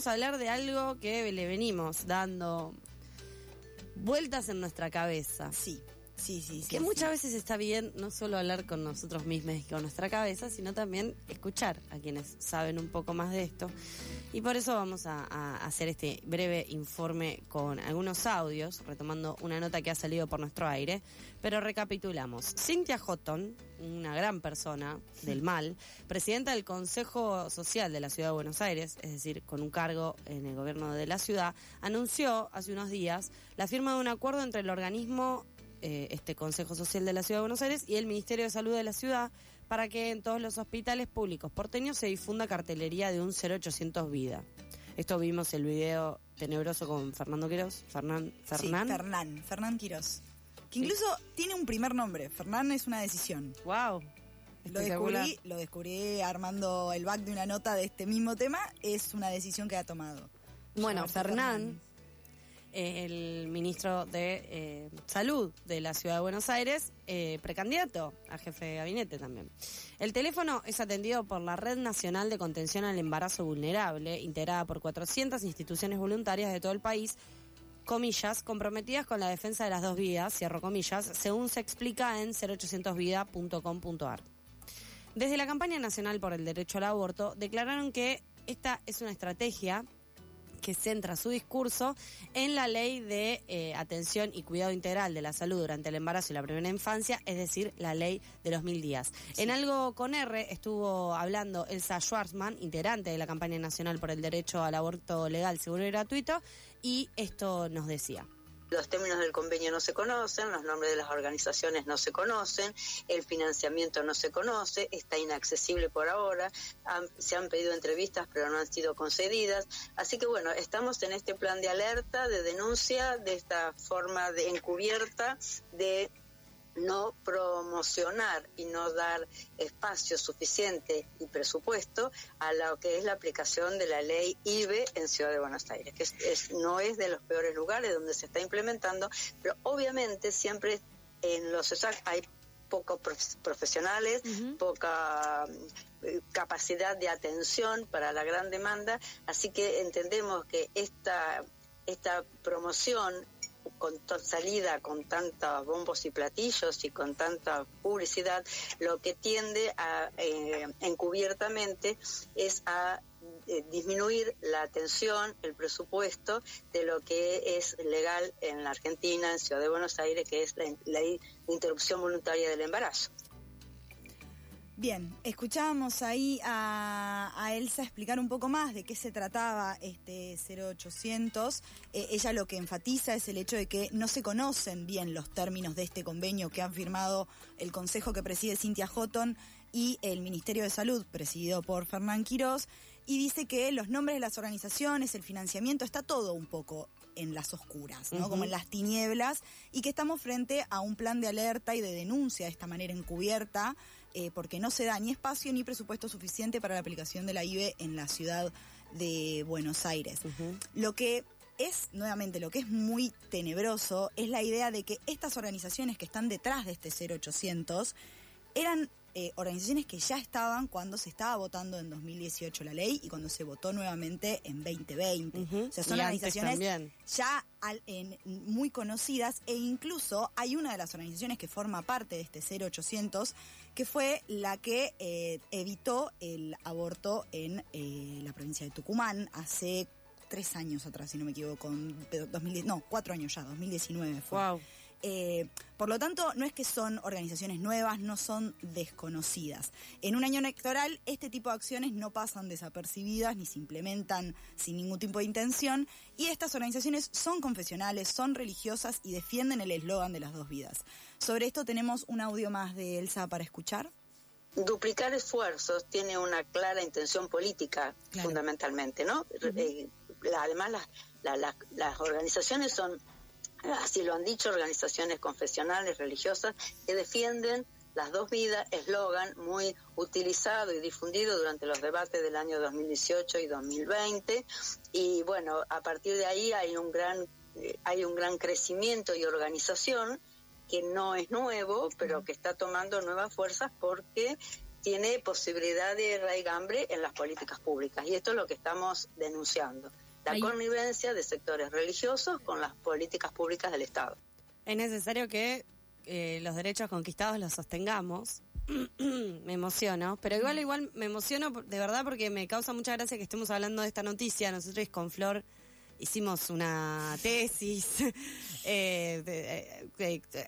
vamos a hablar de algo que le venimos dando vueltas en nuestra cabeza. Sí. Sí, sí, sí. Que muchas veces está bien no solo hablar con nosotros mismos y con nuestra cabeza, sino también escuchar a quienes saben un poco más de esto. Y por eso vamos a, hacer este breve informe con algunos audios, retomando una nota que ha salido por nuestro aire. Pero recapitulamos. Cynthia Houghton, una gran persona del mal, presidenta del Consejo Social de la Ciudad de Buenos Aires, es decir, con un cargo en el gobierno de la ciudad, anunció hace unos días la firma de un acuerdo entre el organismo eh, este Consejo Social de la Ciudad de Buenos Aires y el Ministerio de Salud de la ciudad para que en todos los hospitales públicos porteños se difunda cartelería de un 0800 vida. Esto vimos el video tenebroso con Fernando Quirós, Fernán, Fernán. Sí, Fernán, Fernán Quirós. Que incluso tiene un primer nombre, Fernán es una decisión. Wow. Lo descubrí, lo descubrí armando el back de una nota de este mismo tema, es una decisión que ha tomado. Bueno, Fernán el ministro de eh, Salud de la Ciudad de Buenos Aires, eh, precandidato a jefe de gabinete también. El teléfono es atendido por la Red Nacional de Contención al Embarazo Vulnerable, integrada por 400 instituciones voluntarias de todo el país, comillas, comprometidas con la defensa de las dos vidas, cierro comillas, según se explica en 0800vida.com.ar. Desde la campaña nacional por el derecho al aborto, declararon que esta es una estrategia que centra su discurso en la ley de eh, atención y cuidado integral de la salud durante el embarazo y la primera infancia, es decir, la ley de los mil días. En algo con R estuvo hablando Elsa Schwarzman, integrante de la campaña nacional por el derecho al aborto legal, seguro y gratuito, y esto nos decía. Los términos del convenio no se conocen, los nombres de las organizaciones no se conocen, el financiamiento no se conoce, está inaccesible por ahora, se han pedido entrevistas pero no han sido concedidas. Así que bueno, estamos en este plan de alerta, de denuncia, de esta forma de encubierta de no promocionar y no dar espacio suficiente y presupuesto a lo que es la aplicación de la ley IBE en Ciudad de Buenos Aires, que no es de los peores lugares donde se está implementando, pero obviamente siempre en los hay pocos profesionales, poca eh, capacidad de atención para la gran demanda, así que entendemos que esta esta promoción con salida con tantos bombos y platillos y con tanta publicidad, lo que tiende a eh, encubiertamente es a eh, disminuir la atención, el presupuesto de lo que es legal en la Argentina, en Ciudad de Buenos Aires, que es la, la interrupción voluntaria del embarazo. Bien, escuchábamos ahí a, Elsa explicar un poco más de qué se trataba este 0800. Eh, ella lo que enfatiza es el hecho de que no se conocen bien los términos de este convenio que han firmado el Consejo que preside Cintia Houghton y el Ministerio de Salud, presidido por Fernán Quirós, y dice que los nombres de las organizaciones, el financiamiento, está todo un poco en las oscuras, ¿no? Como en las tinieblas, y que estamos frente a un plan de alerta y de denuncia de esta manera encubierta eh, porque no se da ni espacio ni presupuesto suficiente para la aplicación de la IBE en la ciudad de Buenos Aires. Lo que es, nuevamente, lo que es muy tenebroso es la idea de que estas organizaciones que están detrás de este 0800 eran eh, organizaciones que ya estaban cuando se estaba votando en 2018 la ley y cuando se votó nuevamente en 2020. O sea, son organizaciones ya muy conocidas e incluso hay una de las organizaciones que forma parte de este 0800 que fue la que eh, evitó el aborto en eh, la provincia de Tucumán hace tres años atrás, si no me equivoco, no, cuatro años ya, 2019 fue. Wow. Eh, por lo tanto, no es que son organizaciones nuevas, no son desconocidas. En un año electoral, este tipo de acciones no pasan desapercibidas ni se implementan sin ningún tipo de intención y estas organizaciones son confesionales, son religiosas y defienden el eslogan de las dos vidas. Sobre esto tenemos un audio más de Elsa para escuchar. Duplicar esfuerzos tiene una clara intención política, fundamentalmente, ¿no? Eh, además, las organizaciones son así lo han dicho organizaciones confesionales, religiosas, que defienden las dos vidas, eslogan muy utilizado y difundido durante los debates del año 2018 y 2020. Y bueno, a partir de ahí hay un gran, eh, hay un gran crecimiento y organización que no es nuevo, pero que está tomando nuevas fuerzas porque tiene posibilidad de raigambre en las políticas públicas. Y esto es lo que estamos denunciando, la connivencia de sectores religiosos con las políticas públicas del Estado. Es necesario que eh, los derechos conquistados los sostengamos. me emociono, pero igual igual me emociono de verdad porque me causa mucha gracia que estemos hablando de esta noticia. Nosotros con Flor hicimos una tesis eh,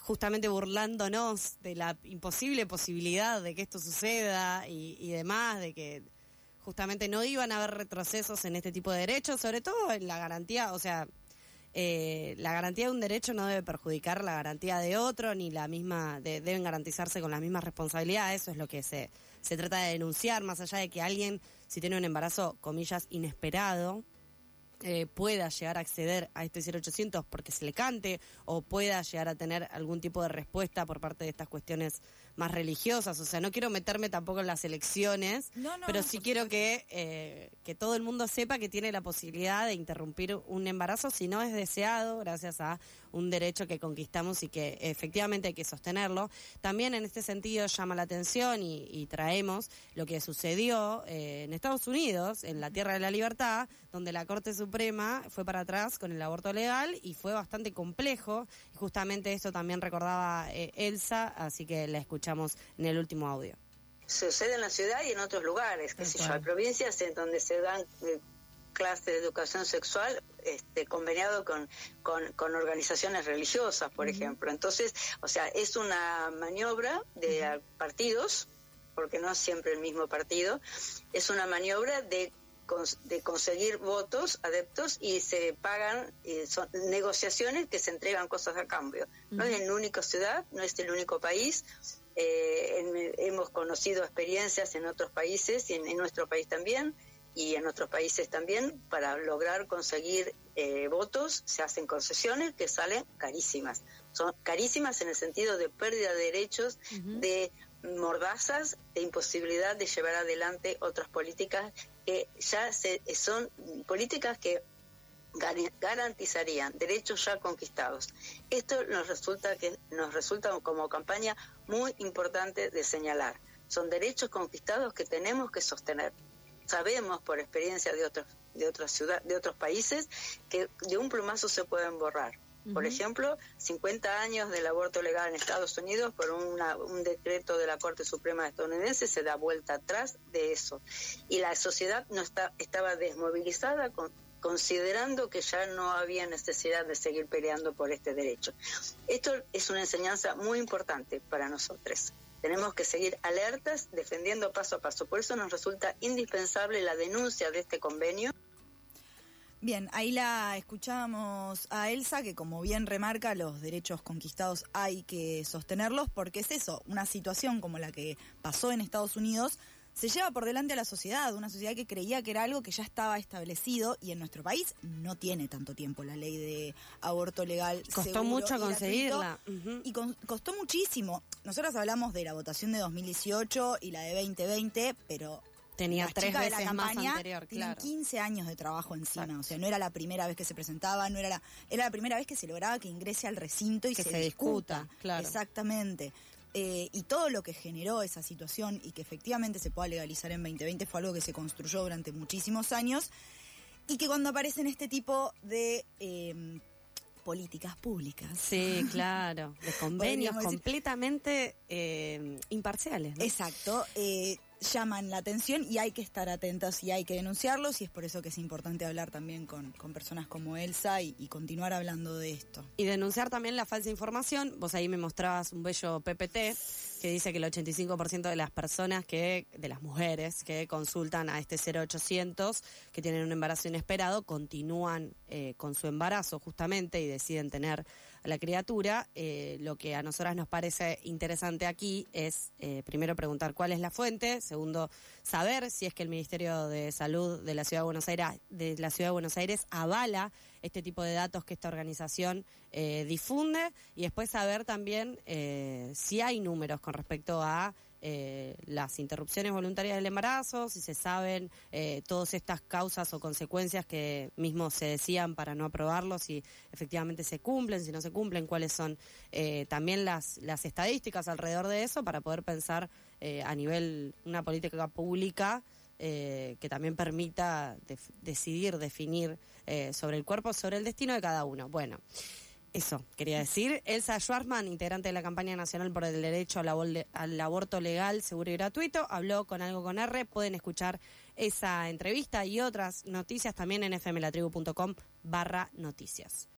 justamente burlándonos de la imposible posibilidad de que esto suceda y, y, demás, de que justamente no iban a haber retrocesos en este tipo de derechos, sobre todo en la garantía, o sea, eh, la garantía de un derecho no debe perjudicar la garantía de otro, ni la misma, deben garantizarse con las mismas responsabilidades, eso es lo que se, se trata de denunciar, más allá de que alguien, si tiene un embarazo, comillas, inesperado, eh, pueda llegar a acceder a este 0800 porque se le cante o pueda llegar a tener algún tipo de respuesta por parte de estas cuestiones más religiosas. O sea, no quiero meterme tampoco en las elecciones, pero sí quiero que, eh, que todo el mundo sepa que tiene la posibilidad de interrumpir un embarazo si no es deseado, gracias a un derecho que conquistamos y que efectivamente hay que sostenerlo. También en este sentido llama la atención y, traemos lo que sucedió eh, en Estados Unidos, en la Tierra de la Libertad, donde la Corte Suprema fue para atrás con el aborto legal y fue bastante complejo. Y justamente esto también recordaba eh, Elsa, así que la escuchamos en el último audio. Sucede en la ciudad y en otros lugares, que sé yo, hay provincias en donde se dan eh, clase de educación sexual este, conveniado con, con, organizaciones religiosas, por ejemplo. Entonces, o sea, es una maniobra de partidos, porque no es siempre el mismo partido, es una maniobra de de conseguir votos, adeptos, y se pagan, son negociaciones que se entregan cosas a cambio. No es la única ciudad, no es el único país. Eh, hemos conocido experiencias en otros países y en nuestro país también y en otros países también, para lograr conseguir eh, votos se hacen concesiones que salen carísimas. Son carísimas en el sentido de pérdida de derechos, de mordazas, de imposibilidad de llevar adelante otras políticas que ya se, son políticas que garantizarían derechos ya conquistados. Esto nos resulta que nos resulta como campaña muy importante de señalar. Son derechos conquistados que tenemos que sostener sabemos por experiencia de otros de otras ciudades, de otros países que de un plumazo se pueden borrar. Por ejemplo, 50 años del aborto legal en Estados Unidos por un decreto de la Corte Suprema estadounidense se da vuelta atrás de eso. Y la sociedad no está, estaba desmovilizada considerando que ya no había necesidad de seguir peleando por este derecho. Esto es una enseñanza muy importante para nosotros. Tenemos que seguir alertas, defendiendo paso a paso. Por eso nos resulta indispensable la denuncia de este convenio. Bien, ahí la escuchamos a Elsa, que como bien remarca, los derechos conquistados hay que sostenerlos, porque es eso, una situación como la que pasó en Estados Unidos se lleva por delante a la sociedad, una sociedad que creía que era algo que ya estaba establecido y en nuestro país no tiene tanto tiempo la ley de aborto legal. Costó mucho conseguirla. Y costó muchísimo. Nosotros hablamos de la votación de 2018 y la de 2020, pero tenía tres veces de la campaña más anterior, 15 años de trabajo encima, o sea, no era la primera vez que se presentaba, no era la, era la primera vez que se lograba que ingrese al recinto y que se, discuta, claro. Exactamente. Eh, y todo lo que generó esa situación y que efectivamente se pueda legalizar en 2020 fue algo que se construyó durante muchísimos años y que cuando aparecen este tipo de em, políticas públicas. Sí, claro, de convenios completamente em, imparciales. Exacto. Eh, llaman la atención y hay que estar atentos y hay que denunciarlos y es por eso que es importante hablar también con, personas como Elsa y, continuar hablando de esto. Y denunciar también la falsa información. Vos ahí me mostrabas un bello PPT que dice que el 85% de las personas que, de las mujeres que consultan a este 0800, que tienen un embarazo inesperado, continúan eh, con su embarazo justamente y deciden tener la criatura. Eh, lo que a nosotras nos parece interesante aquí es, eh, primero, preguntar cuál es la fuente, segundo, saber si es que el Ministerio de Salud de la Ciudad de Buenos Aires, de la Ciudad de Buenos Aires avala este tipo de datos que esta organización eh, difunde y después saber también si hay números con respecto a eh, las interrupciones voluntarias del embarazo, si se saben eh, todas estas causas o consecuencias que mismo se decían para no aprobarlo, si efectivamente se cumplen, si no se cumplen, cuáles son eh, también las, las estadísticas alrededor de eso para poder pensar a nivel una política pública que también permita decidir, definir sobre el cuerpo, sobre el destino de cada uno. Bueno. Eso quería decir. Elsa Schwarzman, integrante de la campaña nacional por el derecho al, aborto legal, seguro y gratuito, habló con algo con R. Pueden escuchar esa entrevista y otras noticias también en fmlatribu.com barra noticias.